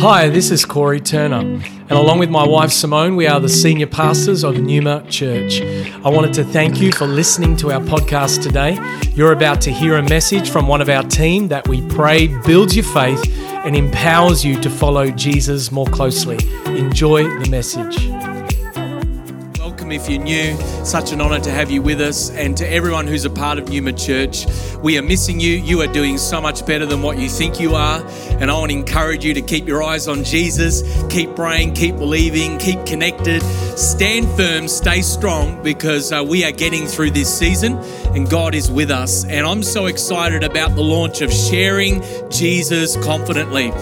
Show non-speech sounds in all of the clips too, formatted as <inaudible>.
Hi, this is Corey Turner, and along with my wife Simone, we are the senior pastors of Numa Church. I wanted to thank you for listening to our podcast today. You're about to hear a message from one of our team that we pray builds your faith and empowers you to follow Jesus more closely. Enjoy the message welcome if you're new. Such an honor to have you with us. And to everyone who's a part of Numa Church, we are missing you. You are doing so much better than what you think you are. And I want to encourage you to keep your eyes on Jesus, keep praying, keep believing, keep connected, stand firm, stay strong because uh, we are getting through this season and God is with us. And I'm so excited about the launch of sharing Jesus confidently.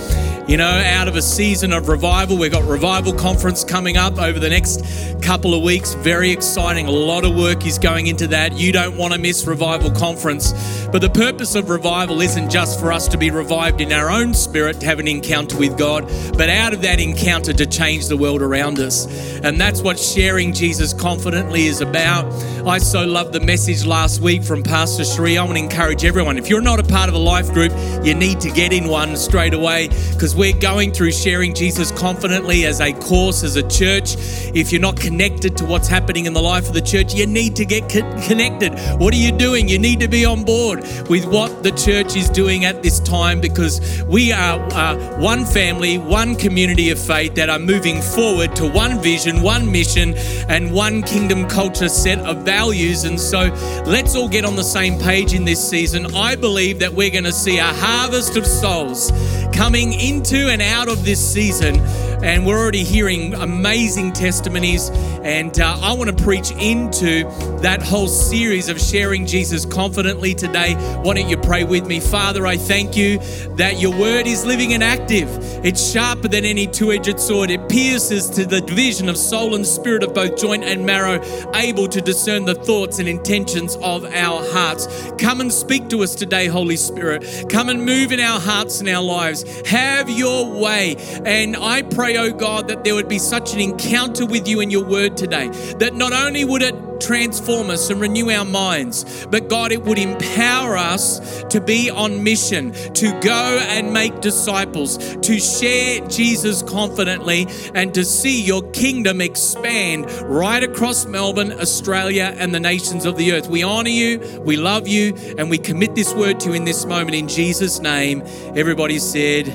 You know, out of a season of revival, we've got Revival Conference coming up over the next couple of weeks. Very exciting. A lot of work is going into that. You don't want to miss Revival Conference. But the purpose of revival isn't just for us to be revived in our own spirit, to have an encounter with God, but out of that encounter to change the world around us. And that's what sharing Jesus confidently is about. I so loved the message last week from Pastor Sheree. I want to encourage everyone. If you're not a part of a life group, you need to get in one straight away because we're going through sharing Jesus confidently as a course, as a church. If you're not connected to what's happening in the life of the church, you need to get connected. What are you doing? You need to be on board with what the church is doing at this time because we are uh, one family, one community of faith that are moving forward to one vision, one mission, and one kingdom culture set of values. And so let's all get on the same page in this season. I believe that we're going to see a harvest of souls coming into and out of this season. And we're already hearing amazing testimonies. And uh, I want to preach into that whole series of sharing Jesus confidently today. Why don't you pray with me? Father, I thank you that your word is living and active. It's sharper than any two edged sword, it pierces to the division of soul and spirit of both joint and marrow, able to discern the thoughts and intentions of our hearts. Come and speak to us today, Holy Spirit. Come and move in our hearts and our lives. Have your way. And I pray, oh God, that there would be such an encounter with you in your word today, that not only would it transform us and renew our minds, but God, it would empower us to be on mission, to go and make disciples, to share Jesus confidently, and to see your kingdom expand right across Melbourne, Australia, and the nations of the earth. We honor you, we love you, and we commit this word to you in this moment in Jesus' name. Everybody said,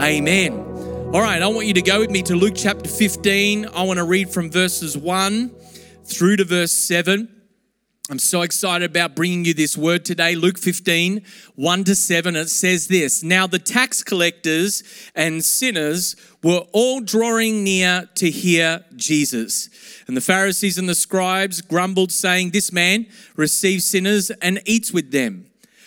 Amen. All right, I want you to go with me to Luke chapter 15. I want to read from verses 1 through to verse 7. I'm so excited about bringing you this word today. Luke 15, 1 to 7. It says this Now the tax collectors and sinners were all drawing near to hear Jesus. And the Pharisees and the scribes grumbled, saying, This man receives sinners and eats with them.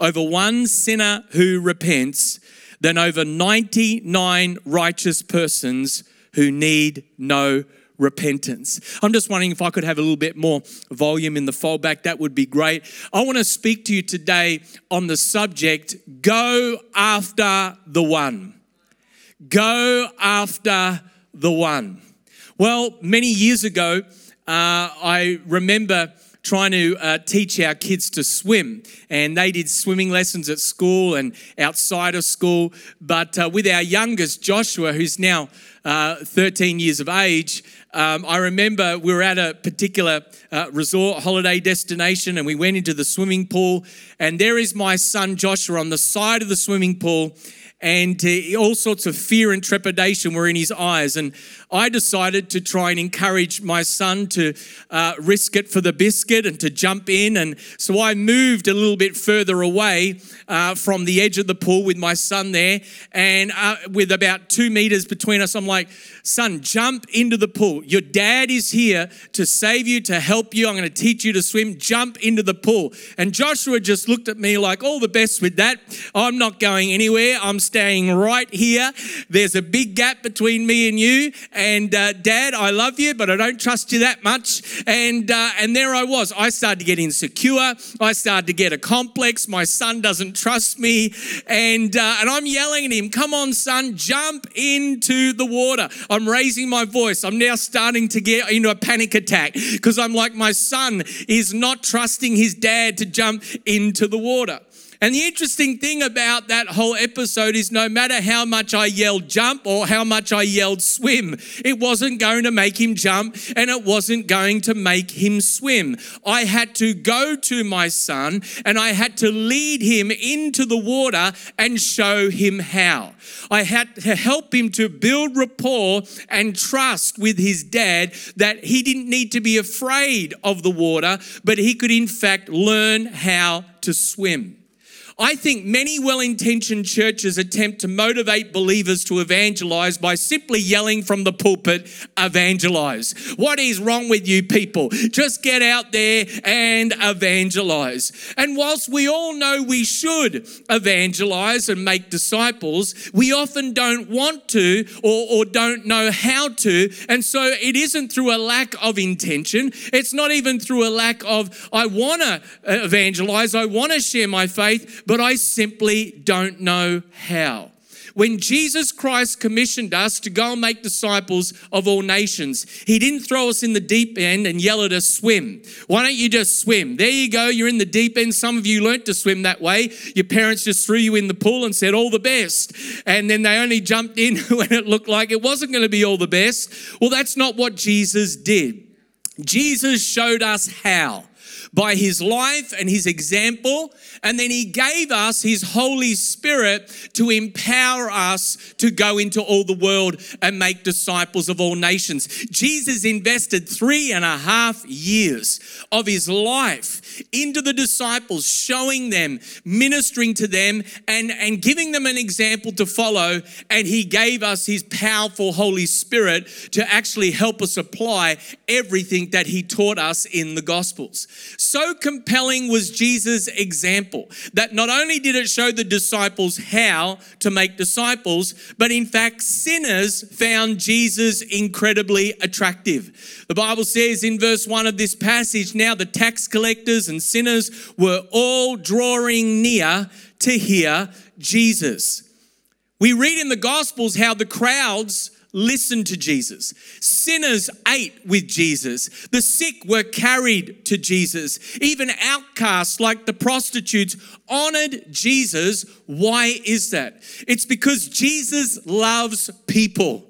over one sinner who repents than over 99 righteous persons who need no repentance. I'm just wondering if I could have a little bit more volume in the foldback. That would be great. I want to speak to you today on the subject go after the one. Go after the one. Well, many years ago, uh, I remember trying to uh, teach our kids to swim. And they did swimming lessons at school and outside of school. But uh, with our youngest, Joshua, who's now uh, 13 years of age, um, I remember we were at a particular uh, resort holiday destination and we went into the swimming pool. And there is my son Joshua on the side of the swimming pool and all sorts of fear and trepidation were in his eyes. And I decided to try and encourage my son to uh, risk it for the biscuit and to jump in. And so I moved a little bit further away uh, from the edge of the pool with my son there. And uh, with about two meters between us, I'm like, son, jump into the pool. Your dad is here to save you, to help you. I'm going to teach you to swim. Jump into the pool. And Joshua just looked at me like, all the best with that. I'm not going anywhere. I'm staying right here. There's a big gap between me and you. Uh, Dad, I love you, but I don't trust you that much. And uh, and there I was. I started to get insecure. I started to get a complex. My son doesn't trust me, and uh, and I'm yelling at him, "Come on, son, jump into the water." I'm raising my voice. I'm now starting to get into a panic attack because I'm like, my son is not trusting his dad to jump into the water. And the interesting thing about that whole episode is no matter how much I yelled jump or how much I yelled swim, it wasn't going to make him jump and it wasn't going to make him swim. I had to go to my son and I had to lead him into the water and show him how. I had to help him to build rapport and trust with his dad that he didn't need to be afraid of the water, but he could in fact learn how to swim. I think many well intentioned churches attempt to motivate believers to evangelize by simply yelling from the pulpit, evangelize. What is wrong with you people? Just get out there and evangelize. And whilst we all know we should evangelize and make disciples, we often don't want to or, or don't know how to. And so it isn't through a lack of intention, it's not even through a lack of, I want to evangelize, I want to share my faith but I simply don't know how. When Jesus Christ commissioned us to go and make disciples of all nations, He didn't throw us in the deep end and yell at us, swim. Why don't you just swim? There you go, you're in the deep end. Some of you learnt to swim that way. Your parents just threw you in the pool and said, all the best. And then they only jumped in <laughs> when it looked like it wasn't going to be all the best. Well, that's not what Jesus did. Jesus showed us how by his life and his example. And then he gave us his Holy Spirit to empower us to go into all the world and make disciples of all nations. Jesus invested three and a half years of his life into the disciples, showing them, ministering to them, and, and giving them an example to follow. And he gave us his powerful Holy Spirit to actually help us apply everything that he taught us in the Gospels. So compelling was Jesus' example that not only did it show the disciples how to make disciples, but in fact, sinners found Jesus incredibly attractive. The Bible says in verse 1 of this passage now the tax collectors and sinners were all drawing near to hear Jesus. We read in the Gospels how the crowds listened to Jesus. Sinners ate with Jesus. The sick were carried to Jesus. Even outcasts like the prostitutes honored Jesus. Why is that? It's because Jesus loves people.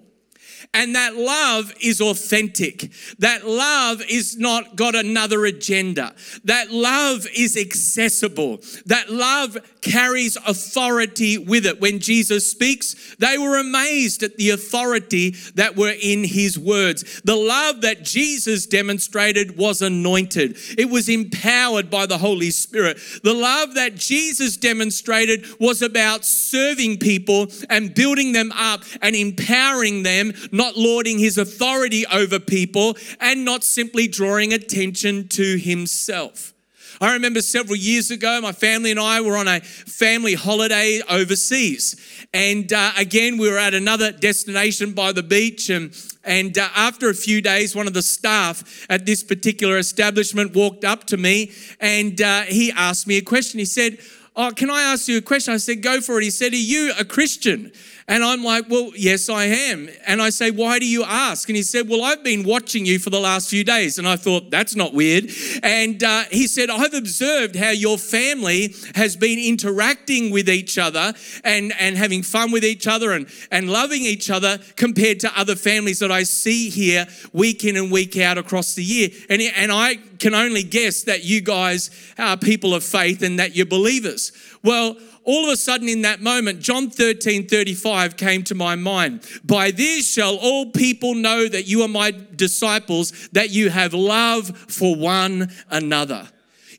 And that love is authentic. That love is not got another agenda. That love is accessible. That love carries authority with it. When Jesus speaks, they were amazed at the authority that were in his words. The love that Jesus demonstrated was anointed, it was empowered by the Holy Spirit. The love that Jesus demonstrated was about serving people and building them up and empowering them not lording his authority over people and not simply drawing attention to himself. I remember several years ago, my family and I were on a family holiday overseas. And uh, again, we were at another destination by the beach. And, and uh, after a few days, one of the staff at this particular establishment walked up to me and uh, he asked me a question. He said, Oh, can I ask you a question? I said, Go for it. He said, Are you a Christian? And I'm like, Well, yes, I am. And I say, Why do you ask? And he said, Well, I've been watching you for the last few days. And I thought, That's not weird. And uh, he said, I've observed how your family has been interacting with each other and, and having fun with each other and, and loving each other compared to other families that I see here week in and week out across the year. And, and I can only guess that you guys are people of faith and that you're believers. Well, all of a sudden in that moment, John 13 35 came to my mind. By this shall all people know that you are my disciples, that you have love for one another.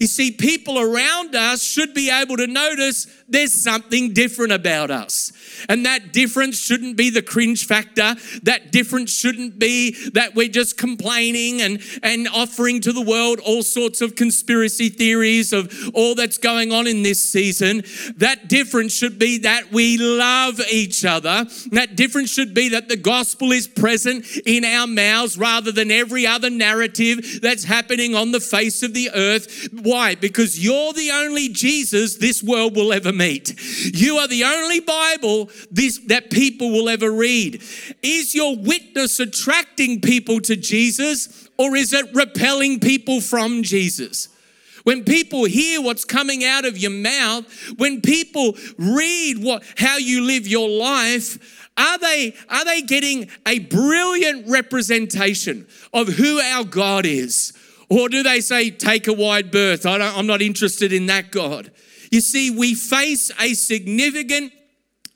You see, people around us should be able to notice there's something different about us. And that difference shouldn't be the cringe factor. That difference shouldn't be that we're just complaining and, and offering to the world all sorts of conspiracy theories of all that's going on in this season. That difference should be that we love each other. That difference should be that the gospel is present in our mouths rather than every other narrative that's happening on the face of the earth. Why? Because you're the only Jesus this world will ever meet. You are the only Bible this, that people will ever read. Is your witness attracting people to Jesus or is it repelling people from Jesus? When people hear what's coming out of your mouth, when people read what how you live your life, are they are they getting a brilliant representation of who our God is? Or do they say, take a wide berth? I am not interested in that God. You see, we face a significant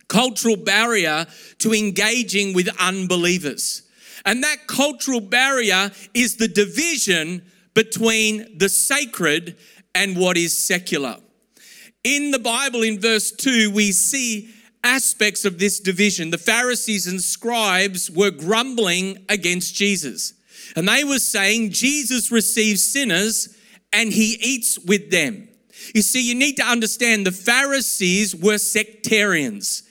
cultural barrier to engaging with unbelievers. And that cultural barrier is the division between the sacred and what is secular. In the Bible, in verse 2, we see aspects of this division. The Pharisees and scribes were grumbling against Jesus. And they were saying, Jesus receives sinners and he eats with them. You see, you need to understand the Pharisees were sectarians.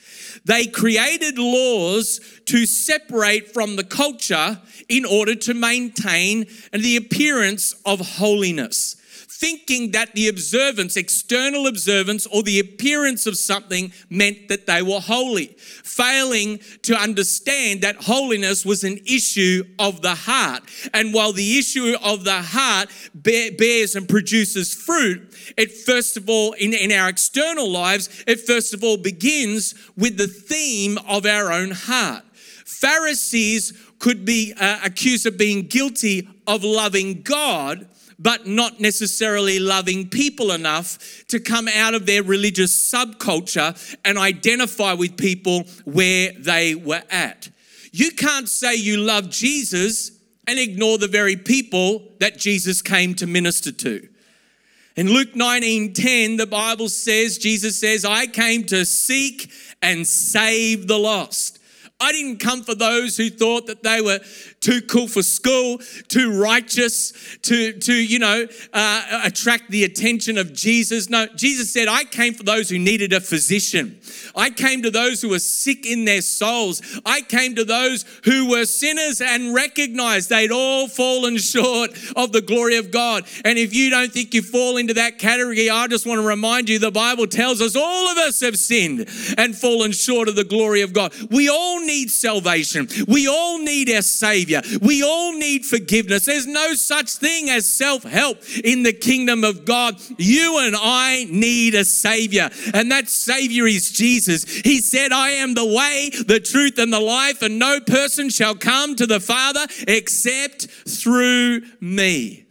They created laws to separate from the culture in order to maintain the appearance of holiness thinking that the observance, external observance, or the appearance of something meant that they were holy, failing to understand that holiness was an issue of the heart. And while the issue of the heart bears and produces fruit, it first of all, in, in our external lives, it first of all begins with the theme of our own heart. Pharisees could be uh, accused of being guilty of loving God but not necessarily loving people enough to come out of their religious subculture and identify with people where they were at. You can't say you love Jesus and ignore the very people that Jesus came to minister to. In Luke 19:10, the Bible says, Jesus says, I came to seek and save the lost. I didn't come for those who thought that they were too cool for school, too righteous to, to you know, uh, attract the attention of Jesus. No, Jesus said, I came for those who needed a physician. I came to those who were sick in their souls. I came to those who were sinners and recognized they'd all fallen short of the glory of God. And if you don't think you fall into that category, I just want to remind you the Bible tells us all of us have sinned and fallen short of the glory of God. We all need salvation. We all need our Savior. Savior. We all need forgiveness. There's no such thing as self help in the kingdom of God. You and I need a Savior, and that Savior is Jesus. He said, I am the way, the truth, and the life, and no person shall come to the Father except through me.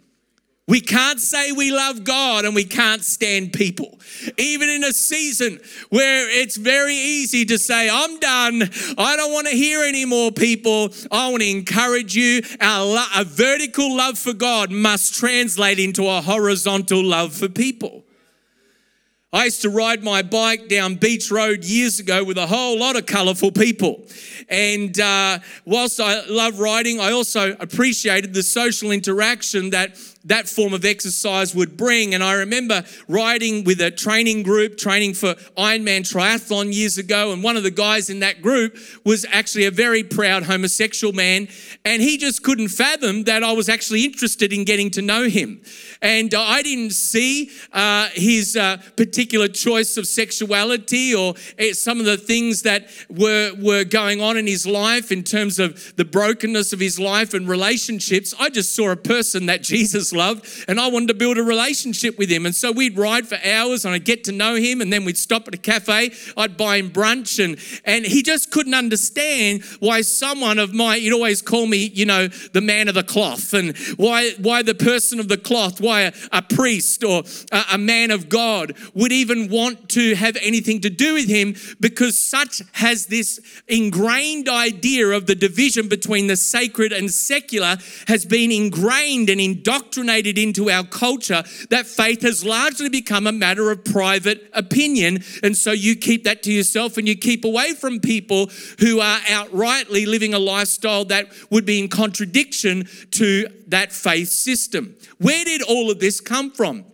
We can't say we love God and we can't stand people. Even in a season where it's very easy to say, I'm done. I don't want to hear any more people. I want to encourage you. Our lo- a vertical love for God must translate into a horizontal love for people. I used to ride my bike down Beach Road years ago with a whole lot of colourful people. And uh, whilst I love riding, I also appreciated the social interaction that that form of exercise would bring. And I remember riding with a training group, training for Ironman Triathlon years ago. And one of the guys in that group was actually a very proud homosexual man. And he just couldn't fathom that I was actually interested in getting to know him. And I didn't see uh, his uh, particular choice of sexuality or eh, some of the things that were, were going on in his life in terms of the brokenness of his life and relationships. I just saw a person that <laughs> Jesus loved and I wanted to build a relationship with him. And so we'd ride for hours and I'd get to know him and then we'd stop at a cafe. I'd buy him brunch and, and he just couldn't understand why someone of my, he'd always call me, you know, the man of the cloth and why, why the person of the cloth, why a, a priest or a, a man of God would even want to have anything to do with him because such has this ingrained idea of the division between the sacred and secular has been ingrained and indoctrinated indoctrinated into our culture that faith has largely become a matter of private opinion. And so you keep that to yourself and you keep away from people who are outrightly living a lifestyle that would be in contradiction to that faith system. Where did all of this come from?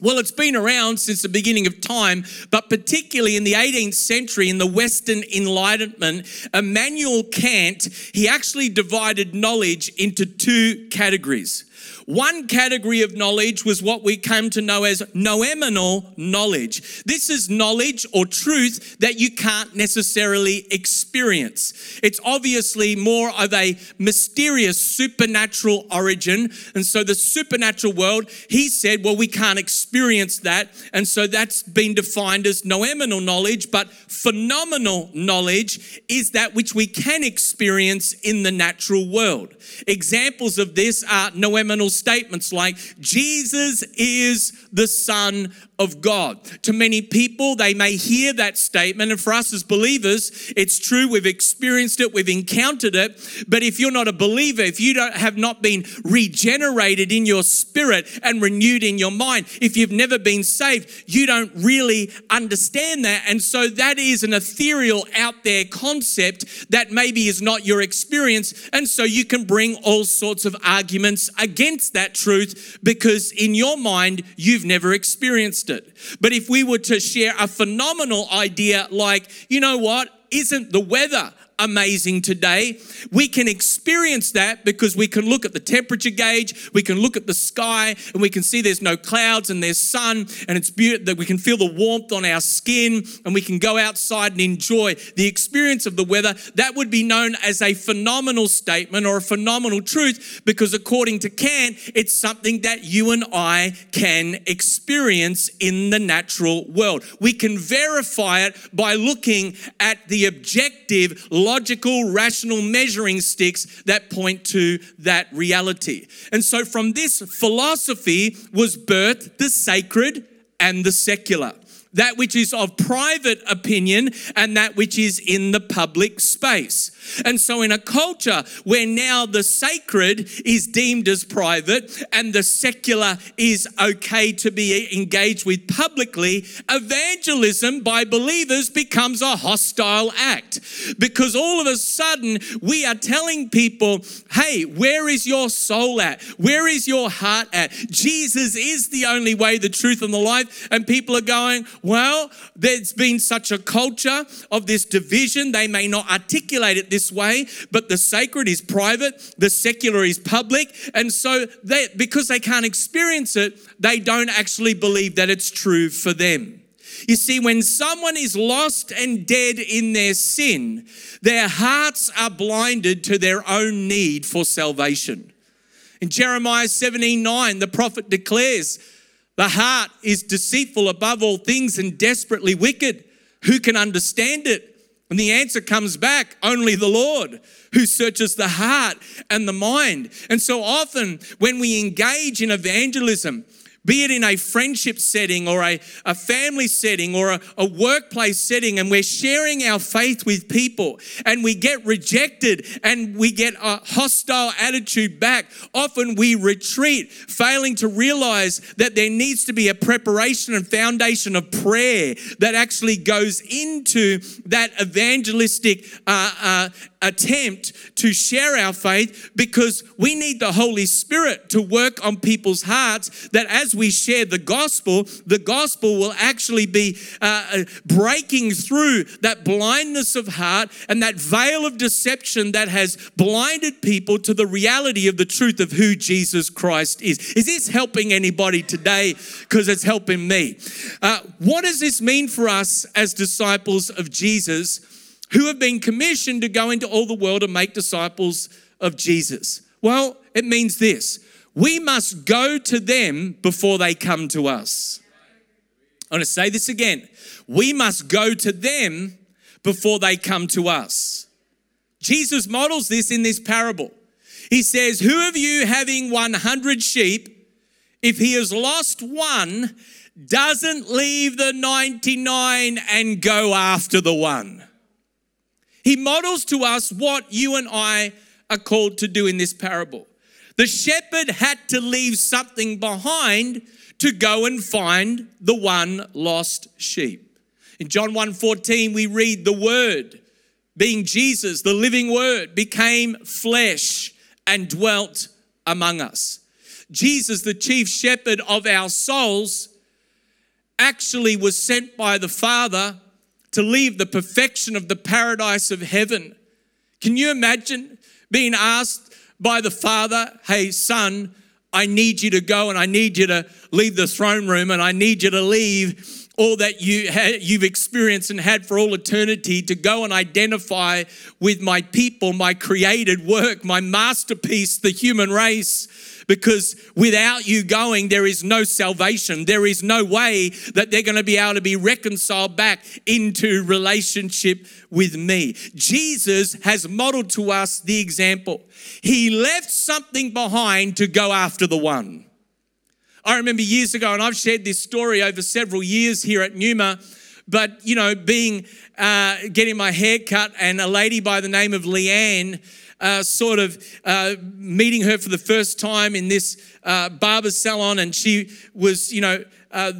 Well, it's been around since the beginning of time, but particularly in the 18th century in the Western Enlightenment, Immanuel Kant, he actually divided knowledge into two categories. One category of knowledge was what we came to know as noumenal knowledge. This is knowledge or truth that you can't necessarily experience. It's obviously more of a mysterious supernatural origin. And so the supernatural world, he said, well, we can't experience that. And so that's been defined as noumenal knowledge, but phenomenal knowledge is that which we can experience in the natural world. Examples of this are noumenal statements like, Jesus is the Son of God. To many people, they may hear that statement, and for us as believers, it's true. We've experienced it, we've encountered it. But if you're not a believer, if you don't have not been regenerated in your spirit and renewed in your mind, if you've never been saved, you don't really understand that. And so that is an ethereal, out there concept that maybe is not your experience. And so you can bring all sorts of arguments against that truth because in your mind, you've never experienced it. But if we were to share a phenomenal idea like, you know what, isn't the weather amazing today. We can experience that because we can look at the temperature gauge, we can look at the sky, and we can see there's no clouds and there's sun, and it's beautiful that we can feel the warmth on our skin, and we can go outside and enjoy the experience of the weather. That would be known as a phenomenal statement or a phenomenal truth because, according to Kant, it's something that you and I can experience in the natural world. We can verify it by looking at the objective logical, rational measuring sticks that point to that reality. And so from this philosophy was birthed the sacred and the secular that which is of private opinion and that which is in the public space. And so, in a culture where now the sacred is deemed as private and the secular is okay to be engaged with publicly, evangelism by believers becomes a hostile act because all of a sudden we are telling people, hey, where is your soul at? Where is your heart at? Jesus is the only way, the truth, and the life. And people are going, well, there's been such a culture of this division. They may not articulate it this way, but the sacred is private, the secular is public. And so, they, because they can't experience it, they don't actually believe that it's true for them. You see, when someone is lost and dead in their sin, their hearts are blinded to their own need for salvation. In Jeremiah 17 9, the prophet declares, the heart is deceitful above all things and desperately wicked. Who can understand it? And the answer comes back only the Lord who searches the heart and the mind. And so often when we engage in evangelism, be it in a friendship setting or a, a family setting or a, a workplace setting, and we're sharing our faith with people and we get rejected and we get a hostile attitude back, often we retreat, failing to realize that there needs to be a preparation and foundation of prayer that actually goes into that evangelistic uh, uh, attempt to share our faith because we need the Holy Spirit to work on people's hearts that as we share the gospel, the gospel will actually be uh, uh, breaking through that blindness of heart and that veil of deception that has blinded people to the reality of the truth of who Jesus Christ is. Is this helping anybody today? Because it's helping me. Uh, what does this mean for us as disciples of Jesus? who have been commissioned to go into all the world and make disciples of Jesus? Well, it means this we must go to them before they come to us. I'm going to say this again. We must go to them before they come to us. Jesus models this in this parable. He says, Who of you having 100 sheep, if he has lost one, doesn't leave the 99 and go after the one? He models to us what you and I are called to do in this parable. The shepherd had to leave something behind to go and find the one lost sheep. In John 1:14 we read the word being Jesus the living word became flesh and dwelt among us. Jesus the chief shepherd of our souls actually was sent by the Father to leave the perfection of the paradise of heaven. Can you imagine being asked by the Father, Hey, son, I need you to go and I need you to leave the throne room and I need you to leave all that you you've experienced and had for all eternity to go and identify with my people, my created work, my masterpiece, the human race because without you going, there is no salvation. There is no way that they're going to be able to be reconciled back into relationship with me. Jesus has modeled to us the example. He left something behind to go after the one. I remember years ago, and I've shared this story over several years here at Numa but you know being uh, getting my hair cut and a lady by the name of leanne uh, sort of uh, meeting her for the first time in this uh, barber salon, and she was, you know, uh,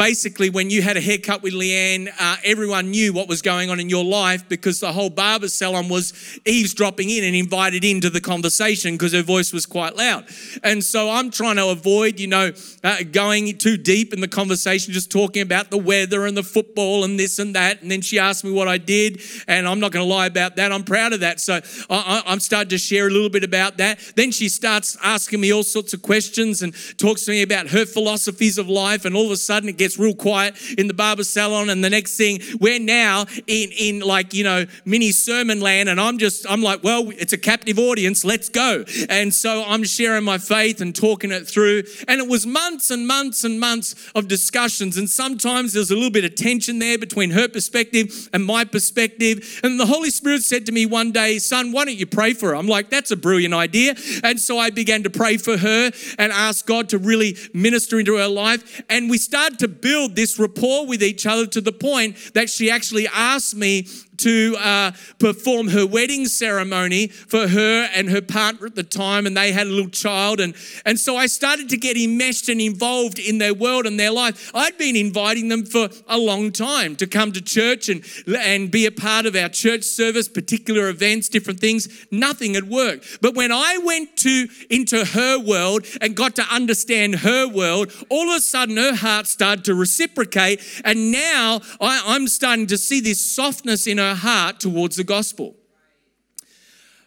basically, when you had a haircut with Leanne, uh, everyone knew what was going on in your life because the whole barber salon was eavesdropping in and invited into the conversation because her voice was quite loud. And so I'm trying to avoid, you know, uh, going too deep in the conversation, just talking about the weather and the football and this and that. And then she asked me what I did, and I'm not going to lie about that. I'm proud of that. So I, I'm starting to share a little bit about that. Then she starts asking me all sorts of questions and talks to me about her philosophies of life. And all of a sudden, it gets gets real quiet in the barber salon, and the next thing we're now in in like you know mini sermon land, and I'm just I'm like, well, it's a captive audience, let's go. And so I'm sharing my faith and talking it through, and it was months and months and months of discussions, and sometimes there's a little bit of tension there between her perspective and my perspective. And the Holy Spirit said to me one day, son, why don't you pray for her? I'm like, that's a brilliant idea. And so I began to pray for her and ask God to really minister into her life. And we started to build this rapport with each other to the point that she actually asked me to uh, perform her wedding ceremony for her and her partner at the time, and they had a little child. And, and so I started to get enmeshed and involved in their world and their life. I'd been inviting them for a long time to come to church and, and be a part of our church service, particular events, different things. Nothing had worked. But when I went to into her world and got to understand her world, all of a sudden her heart started to reciprocate. And now I, I'm starting to see this softness in her heart towards the gospel.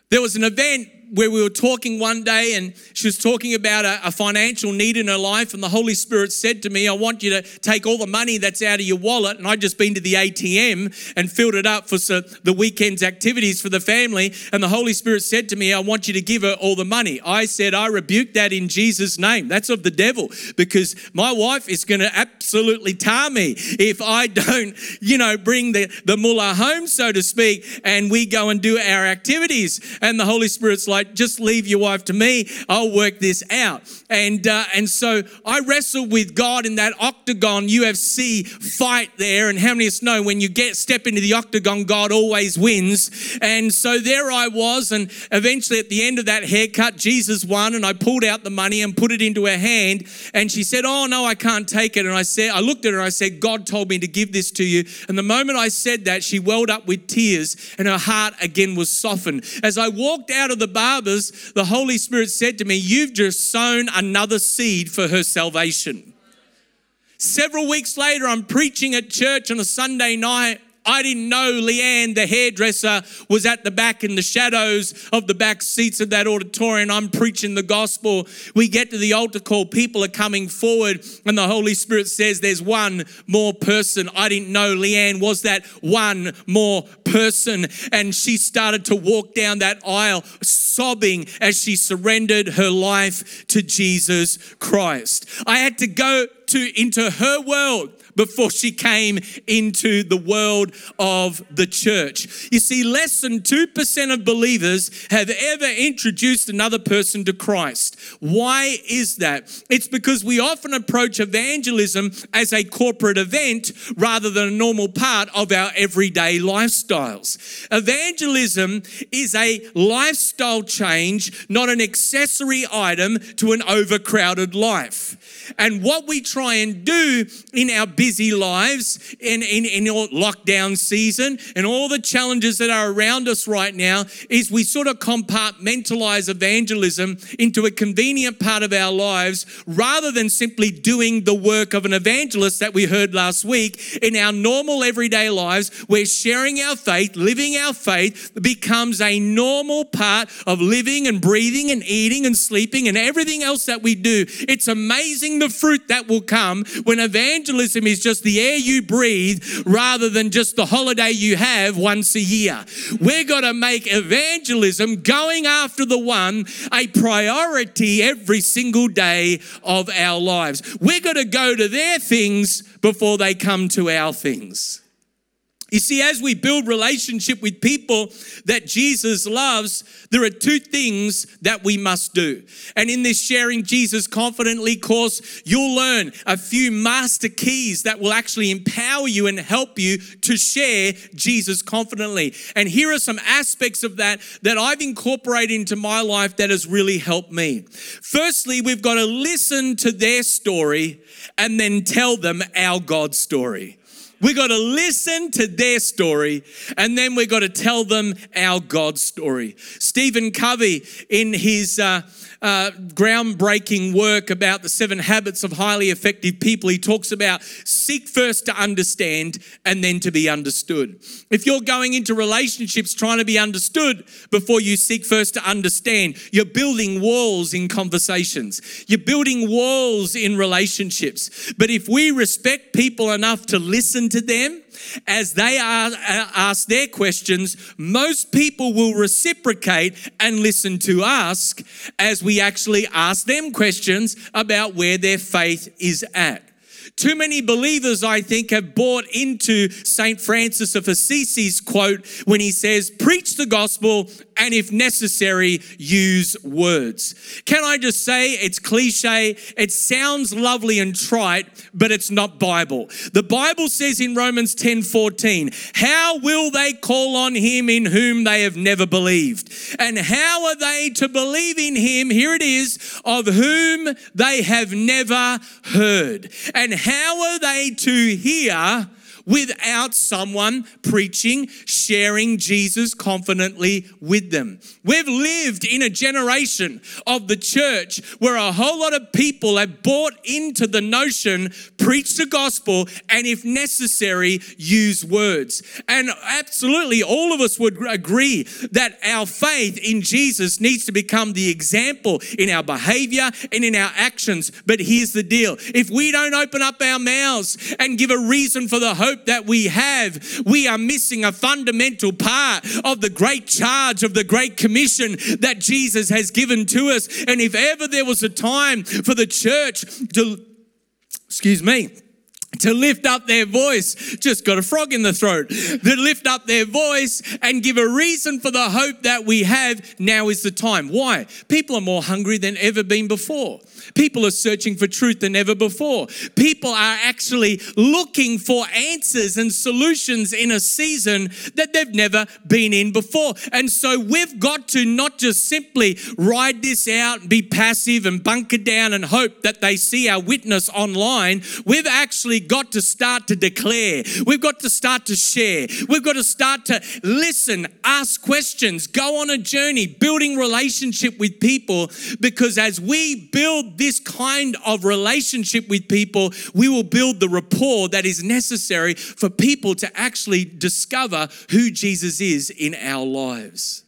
There was an event where we were talking one day and she was talking about a, a, financial need in her life and the holy spirit said to me i want you to take all the money that's out of your wallet and i'd just been to the atm and filled it up for the weekend's activities for the family and the holy spirit said to me i want you to give her all the money. I said i rebuke that in jesus name. That's of the devil because my wife is going to absolutely tar me if i <laughs> don't you know bring the, the mullah home so to speak and we go and do our activities. And the holy spirit's like just leave your wife to me. I'll work this out. And, uh, and so I wrestled with God in that octagon UFC fight there. And how many of us know when you get step into the octagon, God always wins. And so there I was. And eventually at the end of that haircut, Jesus won. And I pulled out the money and put it into her hand. And she said, Oh, no, I can't take it. And I said, I looked at her and I said, God told me to give this to you. And the moment I said that, she welled up with tears and her heart again was softened. As I walked out of the bar, barbers, the Holy Spirit said to me, You've just sown another seed for her salvation. Several weeks later, I'm preaching at church on a Sunday night. I didn't know Leanne, the hairdresser, was at the back in the shadows of the back seats of that auditorium. I'm preaching the gospel. We get to the altar call, people are coming forward, and the Holy Spirit says, There's one more person. I didn't know Leanne was that one more person. And she started to walk down that aisle sobbing as she surrendered her life to Jesus Christ. I had to go into, into her world before she came into the world of the church. You see, less than 2% of believers have ever introduced another person to Christ. Why is that? It's because we often approach evangelism as a corporate event rather than a normal part of our everyday lifestyles. Evangelism is a lifestyle change, not an accessory item to an overcrowded life. And what we try and do in our busy lives, in, in, in lockdown season, and all the challenges that are around us right now, is we sort of compartmentalize evangelism into a convenient part of our lives rather than simply doing the work of an evangelist that we heard last week. In our normal everyday lives, where sharing our faith, living our faith, becomes a normal part of living and breathing and eating and sleeping and everything else that we do. It's amazing the fruit that will come when evangelism is just the air you breathe rather than just the holiday you have once a year. We're going to make evangelism, going after the one, a priority every single day of our lives. We're going to go to their things before they come to our things. You see, as we build relationship with people that Jesus loves, there are two things that we must do. And in this Sharing Jesus Confidently course, you'll learn a few master keys that will actually empower you and help you to share Jesus confidently. And here are some aspects of that that I've incorporated into my life that has really helped me. Firstly, we've got to listen to their story and then tell them our God story. We got to listen to their story and then we got to tell them our God story. Stephen Covey, in his uh, uh, groundbreaking work about the seven habits of highly effective people, he talks about seek first to understand and then to be understood. If you're going into relationships trying to be understood before you seek first to understand, you're building walls in conversations, you're building walls in relationships. But if we respect people enough to listen to them, as they ask their questions, most people will reciprocate and listen to us as we actually ask them questions about where their faith is at. Too many believers, I think, have bought into St. Francis of Assisi's quote when he says, Preach the gospel and if necessary, use words. Can I just say it's cliche? It sounds lovely and trite, but it's not Bible. The Bible says in Romans 10 14, How will they call on him in whom they have never believed? And how are they to believe in him? Here it is, of whom they have never heard. And how are they to hear? Without someone preaching, sharing Jesus confidently with them. We've lived in a generation of the church where a whole lot of people have bought into the notion preach the gospel and, if necessary, use words. And absolutely, all of us would agree that our faith in Jesus needs to become the example in our behavior and in our actions. But here's the deal if we don't open up our mouths and give a reason for the hope hope that we have, we are missing a fundamental part of the great charge of the great commission that Jesus has given to us. And if ever there was a time for the church to, excuse me, to lift up their voice, just got a frog in the throat, to lift up their voice and give a reason for the hope that we have, now is the time. Why? People are more hungry than ever been before. People are searching for truth than ever before. People are actually looking for answers and solutions in a season that they've never been in before. And so we've got to not just simply ride this out and be passive and bunker down and hope that they see our witness online. We've actually got to start to declare. We've got to start to share. We've got to start to listen, ask questions, go on a journey, building relationship with people because as we build this kind of relationship with people, we will build the rapport that is necessary for people to actually discover who Jesus is in our lives.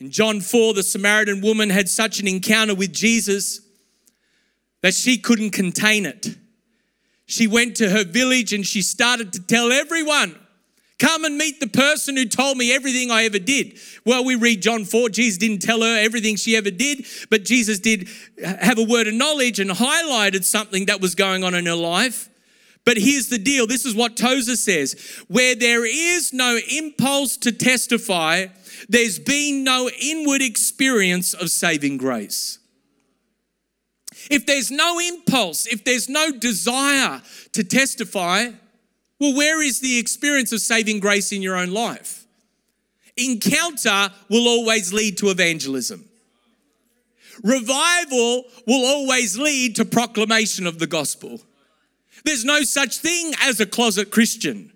In John 4, the Samaritan woman had such an encounter with Jesus that she couldn't contain it. She went to her village and she started to tell everyone Come and meet the person who told me everything I ever did. Well, we read John 4. Jesus didn't tell her everything she ever did, but Jesus did have a word of knowledge and highlighted something that was going on in her life. But here's the deal this is what Tozer says where there is no impulse to testify, there's been no inward experience of saving grace. If there's no impulse, if there's no desire to testify, well, where is the experience of saving grace in your own life? Encounter will always lead to evangelism. Revival will always lead to proclamation of the gospel. There's no such thing as a closet Christian.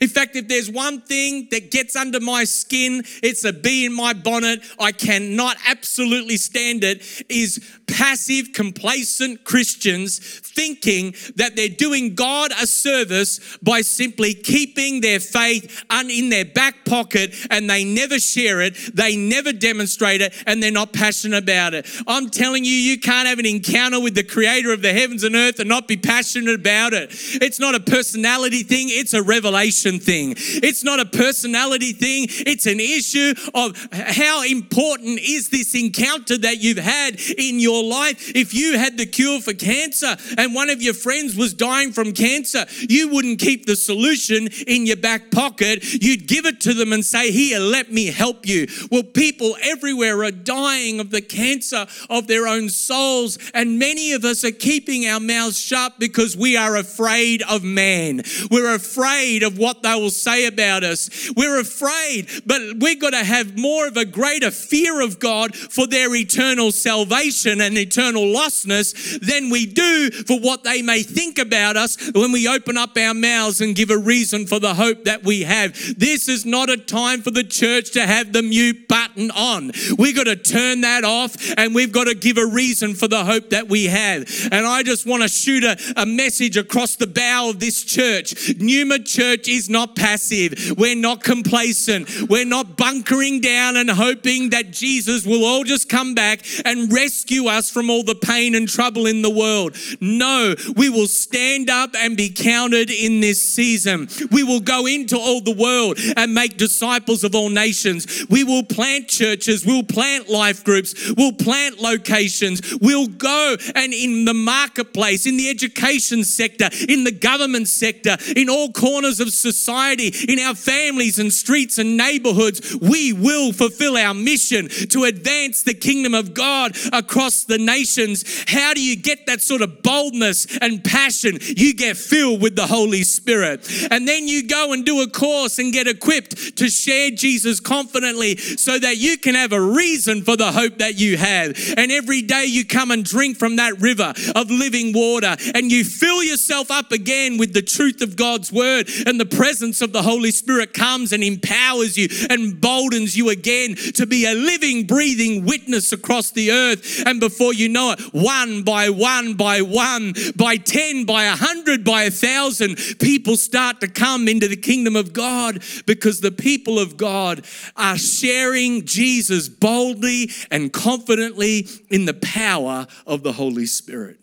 In fact, if there's one thing that gets under my skin, it's a bee in my bonnet. I cannot absolutely stand it. Is passive, complacent Christians thinking that they're doing God a service by simply keeping their faith in their back pocket and they never share it, they never demonstrate it, and they're not passionate about it. I'm telling you, you can't have an encounter with the creator of the heavens and earth and not be passionate about it. It's not a personality thing, it's a revelation thing. It's not a personality thing, it's an issue of how important is this encounter that you've had in your life. If you had the cure for cancer and one of your friends was dying from cancer, you wouldn't keep the solution in your back pocket. You'd give it to them and say, Here, let me help you. Well, people everywhere are dying of the cancer of their own souls, and many of us are keeping our mouths shut because we are afraid of man. We're afraid of what they will say about us. We're afraid, but we've got to have more of a greater fear of God for their eternal salvation and eternal lostness than we do for what they may think about us when we open up our mouths and give a reason for the hope that we have. This is not a time for the church to have the mute button on. We've got to turn that off and we've got to give a reason for the hope that we have. And I just want to shoot a, a message across the bow of this church. Numa Church is not passive. We're not complacent. We're not bunkering down and hoping that Jesus will all just come back and rescue us from all the pain and trouble in the world. No, we will stand up and be counted in this season. We will go into all the world and make disciples of all nations. We will plant churches, we'll plant life groups, we'll plant locations, we'll go and in the marketplace, in the education sector, in the government sector, in all corners of society, in our families and streets and neighborhoods, we will fulfill our mission to advance the kingdom of God across the nations. How do you get that sort of boldness and passion? You get filled with the Holy Spirit. And then you go and do a course and get equipped to share Jesus confidently so that you can have a reason for the hope that you have. And every day you come and drink from that river of living water and you fill yourself up again with the truth of God's word and the presence of the Holy Spirit comes and empowers you and boldens you again to be a living, breathing witness across the earth. And before you know it, one by one by one, by 10, by a hundred, by a thousand, people start to come into the kingdom of God because the people of God are sharing Jesus boldly and confidently in the power of the Holy Spirit.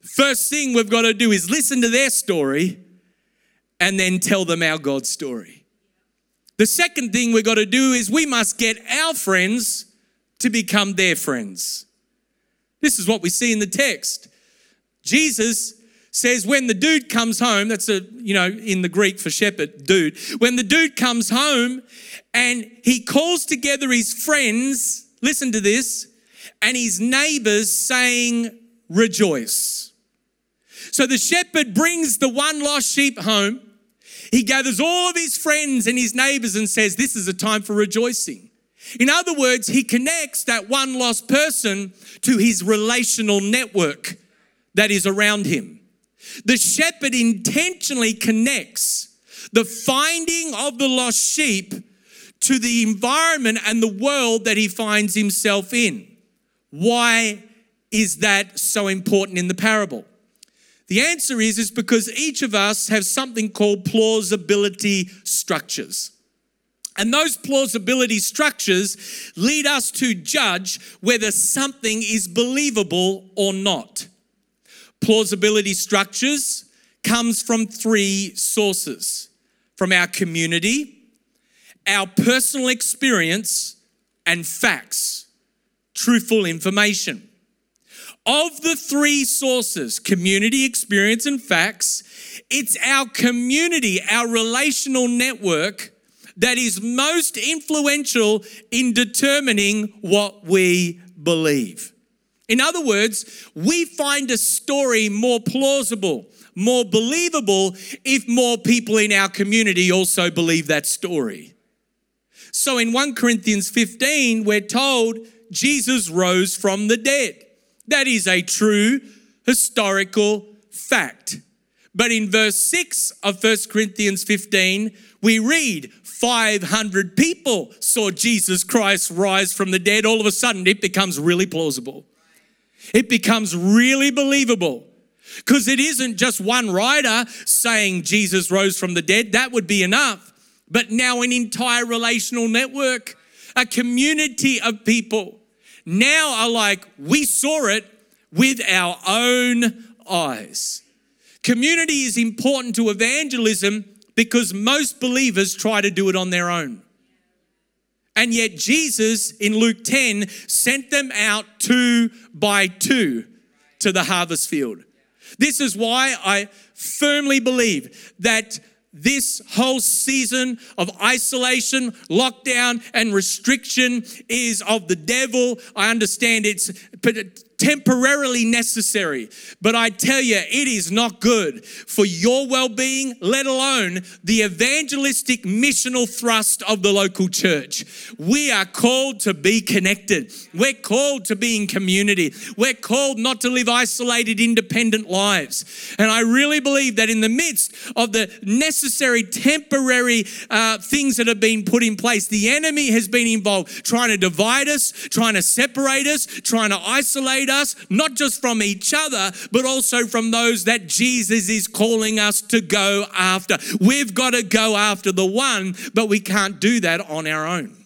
First thing we've got to do is listen to their story and then tell them our God story. The second thing we've got to do is we must get our friends to become their friends. This is what we see in the text. Jesus says when the dude comes home, that's a, you know, in the Greek for shepherd, dude, when the dude comes home and he calls together his friends, listen to this, and his neighbors saying, rejoice. So the shepherd brings the one lost sheep home. He gathers all of his friends and his neighbors and says, This is a time for rejoicing. In other words, he connects that one lost person to his relational network that is around him. The shepherd intentionally connects the finding of the lost sheep to the environment and the world that he finds himself in. Why is that so important in the parable? The answer is, is because each of us have something called plausibility structures. And those plausibility structures lead us to judge whether something is believable or not. Plausibility structures comes from three sources. from our community, our personal experience, and facts, truthful information. Of the three sources, community, experience, and facts, it's our community, our relational network that is most influential in determining what we believe. In other words, we find a story more plausible, more believable if more people in our community also believe that story. So in 1 Corinthians 15, we're told Jesus rose from the dead. That is a true historical fact. But in verse 6 of 1 Corinthians 15, we read 500 people saw Jesus Christ rise from the dead. All of a sudden, it becomes really plausible. It becomes really believable. Because it isn't just one writer saying Jesus rose from the dead, that would be enough. But now, an entire relational network, a community of people now are like, we saw it with our own eyes. Community is important to evangelism because most believers try to do it on their own. And yet, Jesus in Luke 10 sent them out two by two to the harvest field. This is why I firmly believe that this whole season of isolation, lockdown, and restriction is of the devil. I understand it's temporarily necessary. But I tell you, it is not good for your well being, let alone the evangelistic missional thrust of the local church. We are called to be connected, we're called to be in community, we're called not to live isolated, independent lives. And I really believe that in the midst of the necessary temporary uh, things that have been put in place, the enemy has been involved trying to divide us, trying to separate us, trying to isolate us, not just from each other, but also from those that Jesus is calling us to go after. We've got to go after the one, but we can't do that on our own.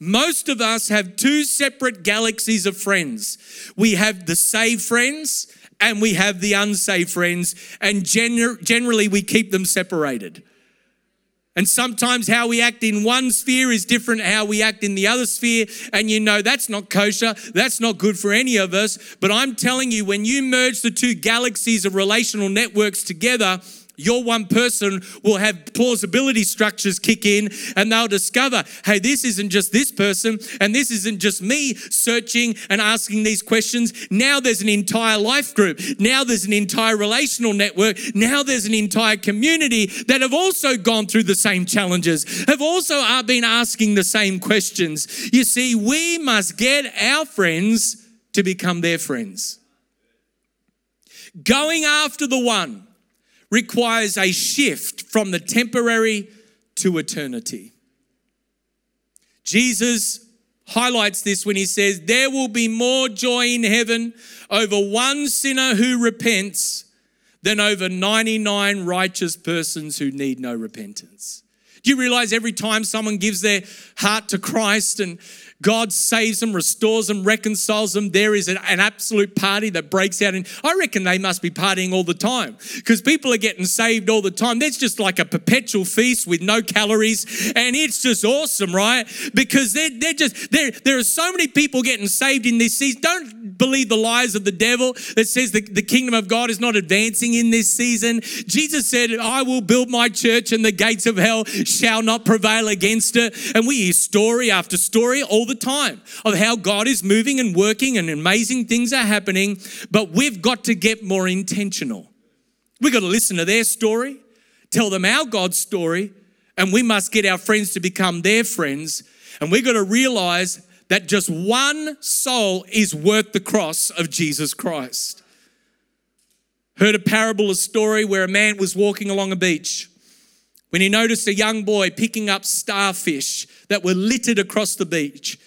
Most of us have two separate galaxies of friends. We have the saved friends and we have the unsaved friends, and gener- generally we keep them separated. And sometimes how we act in one sphere is different how we act in the other sphere. And you know, that's not kosher. That's not good for any of us. But I'm telling you, when you merge the two galaxies of relational networks together, your one person will have plausibility structures kick in and they'll discover, hey, this isn't just this person and this isn't just me searching and asking these questions. Now there's an entire life group. Now there's an entire relational network. Now there's an entire community that have also gone through the same challenges, have also been asking the same questions. You see, we must get our friends to become their friends. Going after the one requires a shift from the temporary to eternity. Jesus highlights this when he says, There will be more joy in heaven over one sinner who repents than over 99 righteous persons who need no repentance. Do you realize every time someone gives their heart to Christ and God saves them, restores them, reconciles them. There is an, an absolute party that breaks out. And I reckon they must be partying all the time because people are getting saved all the time. That's just like a perpetual feast with no calories. And it's just awesome, right? Because they're, they're just, there, there are so many people getting saved in this season. Don't believe the lies of the devil that says the, the kingdom of God is not advancing in this season. Jesus said, I will build my church and the gates of hell shall not prevail against it. And we hear story after story all all the time of how God is moving and working and amazing things are happening, but we've got to get more intentional. We've got to listen to their story, tell them our God's story, and we must get our friends to become their friends. And we've got to realize that just one soul is worth the cross of Jesus Christ. Heard a parable, a story where a man was walking along a beach when he noticed a young boy picking up starfish that were littered across the beach.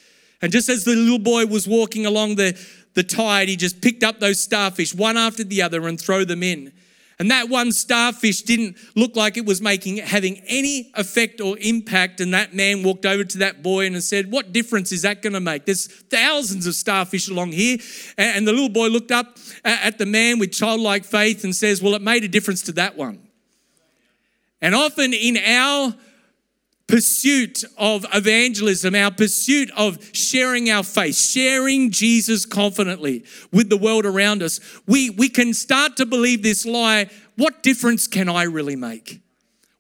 And just as the little boy was walking along the, the tide, he just picked up those starfish one after the other and throw them in. And that one starfish didn't look like it was making having any effect or impact. And that man walked over to that boy and said, What difference is that going to make? There's thousands of starfish along here. And the little boy looked up at the man with childlike faith and says, Well, it made a difference to that one. And often in our pursuit of evangelism, our pursuit of sharing our faith, sharing Jesus confidently with the world around us, we, we can start to believe this lie what difference can I really make?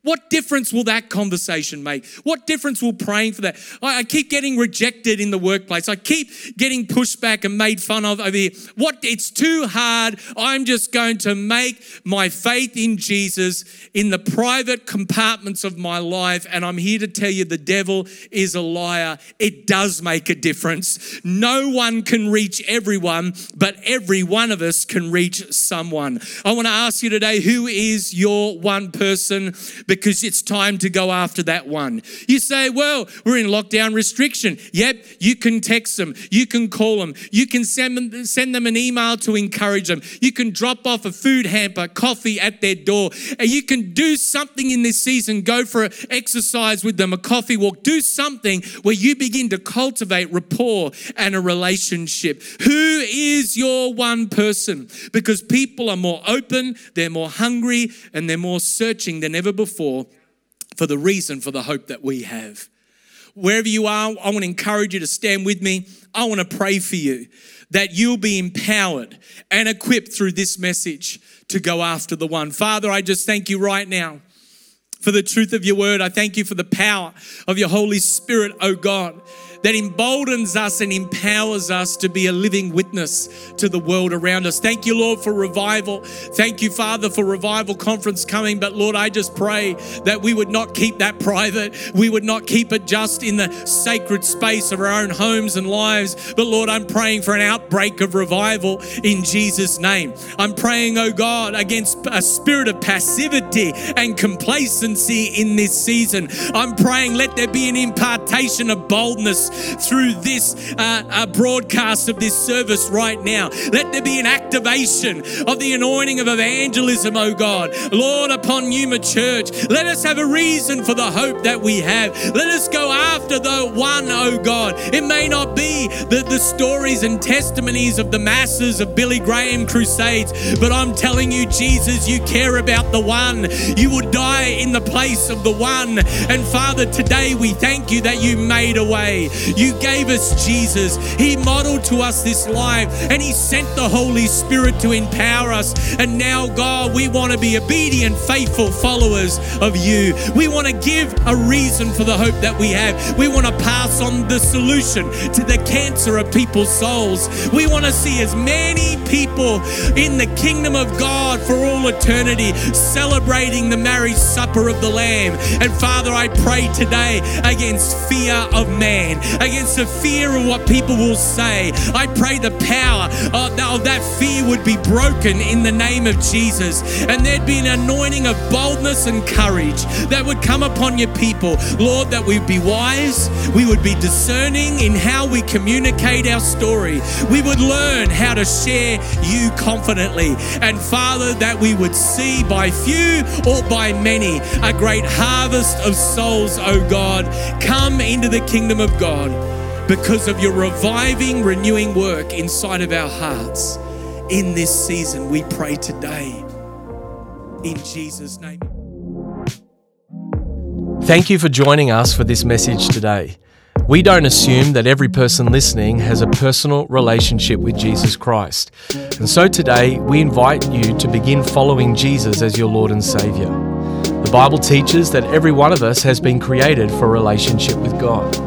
What difference will that conversation make? What difference will praying for that? I, keep getting rejected in the workplace. I keep getting pushed back and made fun of over here. What? It's too hard. I'm just going to make my faith in Jesus in the private compartments of my life. And I'm here to tell you the devil is a liar. It does make a difference. No one can reach everyone, but every one of us can reach someone. I want to ask you today who is your one person? because it's time to go after that one. You say, well, we're in lockdown restriction. Yep, you can text them, you can call them, you can send them, send them an email to encourage them, you can drop off a food hamper, coffee at their door, and you can do something in this season. Go for an exercise with them, a coffee walk, do something where you begin to cultivate rapport and a relationship. Who is your one person? Because people are more open, they're more hungry, and they're more searching than ever before for, for the reason for the hope that we have. Wherever you are, I want to encourage you to stand with me. I want to pray for you that you'll be empowered and equipped through this message to go after the one. Father, I just thank you right now for the truth of your word. I thank you for the power of your Holy Spirit, oh God that emboldens us and empowers us to be a living witness to the world around us. Thank you, Lord, for revival. Thank you, Father, for revival conference coming. But Lord, I just pray that we would not keep that private. We would not keep it just in the sacred space of our own homes and lives. But Lord, I'm praying for an outbreak of revival in Jesus' name. I'm praying, oh God, against a spirit of passivity and complacency in this season. I'm praying, let there be an impartation of boldness through this uh, uh, broadcast of this service right now. Let there be an activation of the anointing of evangelism, oh God. Lord, upon Numa Church, let us have a reason for the hope that we have. Let us go after the one, oh God. It may not be the, the stories and testimonies of the masses of Billy Graham crusades, but I'm telling you, Jesus, you care about the one. You would die in the place of the one. And Father, today we thank you that you made a way. You gave us Jesus. He modeled to us this life and He sent the Holy Spirit to empower us. And now, God, we want to be obedient, faithful followers of you. We want to give a reason for the hope that we have. We want to pass on the solution to the cancer of people's souls. We want to see as many people in the kingdom of God for all eternity celebrating the marriage supper of the Lamb. And Father, I pray today against fear of man, against the fear of what people will say. I pray the power uh, of oh, that fear would be broken in the name of Jesus. And there'd be an anointing of boldness and courage that would come upon your people. Lord, that we'd be wise, we would be discerning in how we communicate our story. We would learn how to share you confidently. And Father, that we would see by few or by many a great harvest of souls, oh God, come into the kingdom of God. God, because of your reviving, renewing work inside of our hearts in this season. We pray today in Jesus' name. Thank you for joining us for this message today. We don't assume that every person listening has a personal relationship with Jesus Christ. And so today, we invite you to begin following Jesus as your Lord and Savior. The Bible teaches that every one of us has been created for a relationship with God.